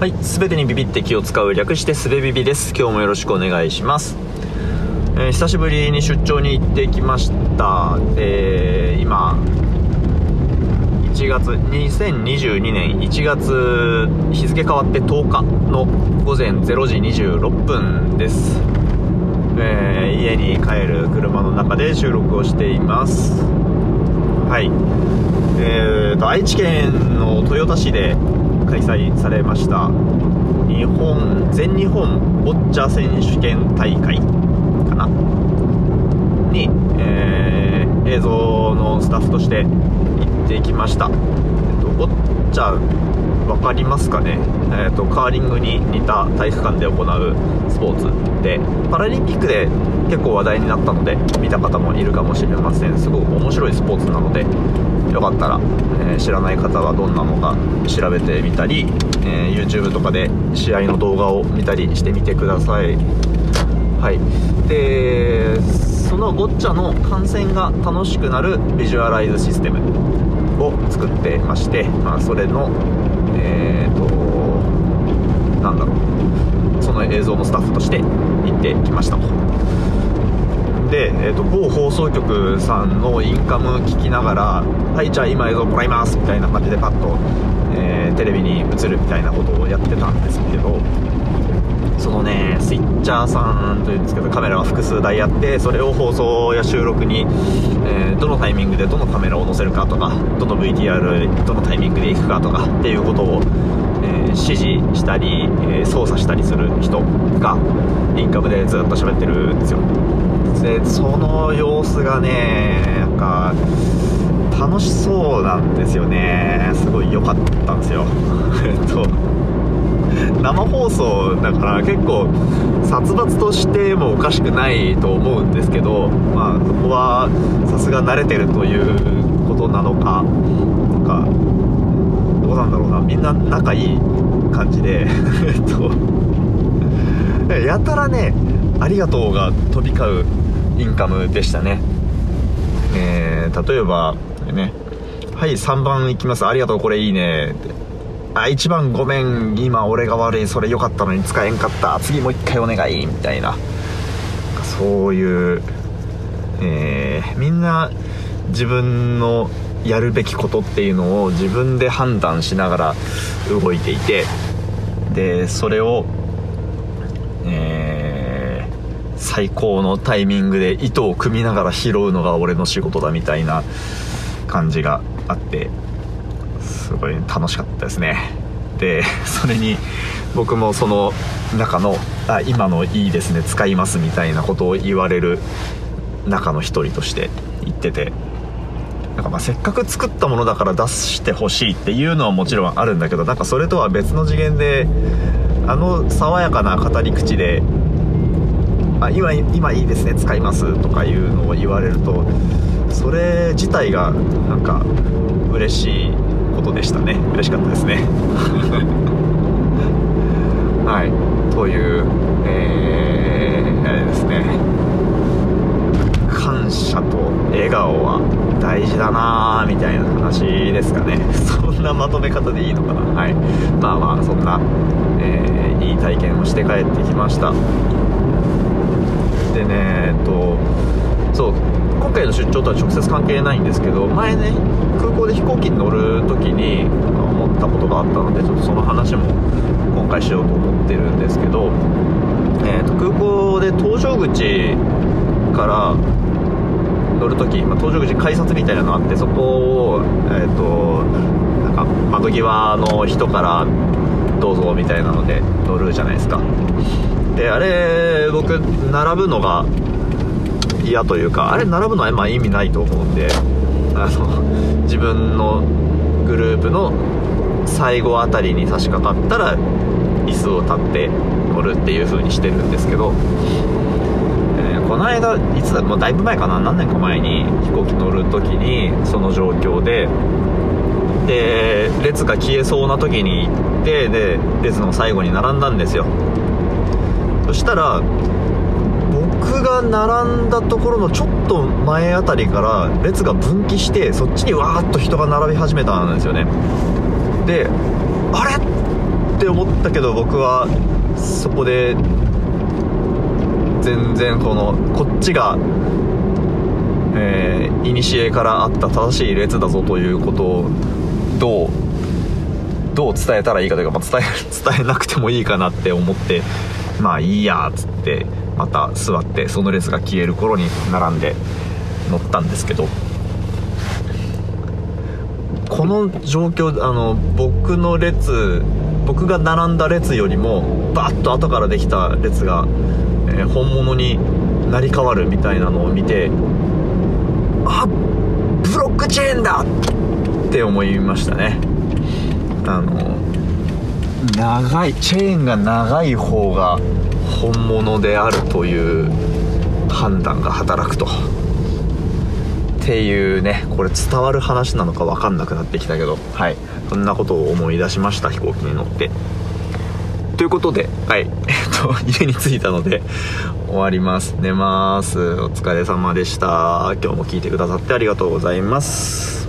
はい、すべてにビビって気を使う略してすべビビです。今日もよろしくお願いします。えー久しぶりに出張に行ってきました。えー今、1月、2022年1月、日付変わって10日の午前0時26分です。えー家に帰る車の中で収録をしています。はい。えーと、愛知県の豊田市で開催されました。日本全日本ボッチャ選手権大会かな？に、えー映像のスタッフとして行ってきました、えっと、ボッチャ分かりますかね、えーとカーリングに似た体育館で行うスポーツでパラリンピックで結構話題になったので見た方もいるかもしれません。すごく面白いスポーツなのでよかったら、えー知らない方はどんなのか調べてみたり、えー YouTube とかで試合の動画を見たりしてみてください。はい。でそのボッチャの観戦が楽しくなるビジュアライズシステム。を作ってまして、まあ、それのえっ、となんだろうその映像のスタッフとして行ってきましたと。で、えー、と某放送局さんのインカム聞きながら「はいじゃあ今映像もらいます」みたいな感じでパッと、えーテレビに映るみたいなことをやってたんですけどチャーさんというんですけどカメラが複数台あってそれを放送や収録に、えーどのタイミングでどのカメラを載せるかとかどの VTR どのタイミングでいくかとかっていうことを、えー指示したり、えー操作したりする人がインカムでずっと喋ってるんですよ。でその様子がねなんか楽しそうなんですよね。すごい良かったんですよ。えっと 生放送だから結構殺伐としてもおかしくないと思うんですけどまあそこはさすが慣れてるということなのかなんかどうなんだろうな。みんな仲いい感じで えっとやたらね「ありがとう」が飛び交うインカムでしたね。えー例えばね「はい3番いきます。ありがとうこれいいね」ってあ1番ごめん今俺が悪いそれ良かったのに使えんかった。次もう1回お願いみたいな。そういう、えーみんな自分のやるべきことっていうのを自分で判断しながら動いていてでそれを、えー最高のタイミングで糸を組みながら拾うのが俺の仕事だみたいな感じがあって。すごい楽しかったですね。で それに僕もその中の「あ今のいいですね使います」みたいなことを言われる中の一人として言っててなんかまあせっかく作ったものだから出してほしいっていうのはもちろんあるんだけどなんかそれとは別の次元であの爽やかな語り口で「あ今今いいですね使います」とかいうのを言われるとそれ自体がなんか嬉しいことでしたね。嬉しかったですね。はい。というえー、あれですね。感謝と笑顔は大事だなーみたいな話ですかね。そんなまとめ方でいいのかな。はい。まあまあそんな、えーいい体験をして帰ってきました。でねえっとそう。今回の出張とは直接関係ないんですけど前ね空港で飛行機に乗る時に思ったことがあったのでちょっとその話も今回しようと思ってるんですけど、えー、と空港で搭乗口から乗るとき、まあ、搭乗口改札みたいなのあってそこを、えー、となんか窓際の人からどうぞみたいなので乗るじゃないですか。であれ僕並ぶのが嫌というかあれ並ぶのはまあ意味ないと思うんであの自分のグループの最後あたりに差し掛かったら椅子を立って乗るっていう風にしてるんですけど、えーこの間いつだもうだいぶ前かな何年か前に飛行機乗る時にその状況でで列が消えそうな時に行ってで列の最後に並んだんですよ。そしたら僕が並んだところのちょっと前あたりから列が分岐してそっちにわーっと人が並び始めたんですよね。であれ？って思ったけど僕はそこで全然このこっちがえー、古からあった正しい列だぞということをどうどう伝えたらいいかというか、まあ、伝え 伝えなくてもいいかなって思ってまあいいやっつってまた座ってその列が消える頃に並んで乗ったんですけどこの状況あの僕の列僕が並んだ列よりもバッと後からできた列が、えー、本物になり変わるみたいなのを見てあブロックチェーンだ!って思いましたね。あの長いチェーンが長い方が本物であるという判断が働くと。っていうねこれ伝わる話なのか分かんなくなってきたけど。はい。そんなことを思い出しました飛行機に乗って。ということではい。えっと家に着いたので終わります。寝ます。お疲れ様でした。今日も聞いてくださってありがとうございます。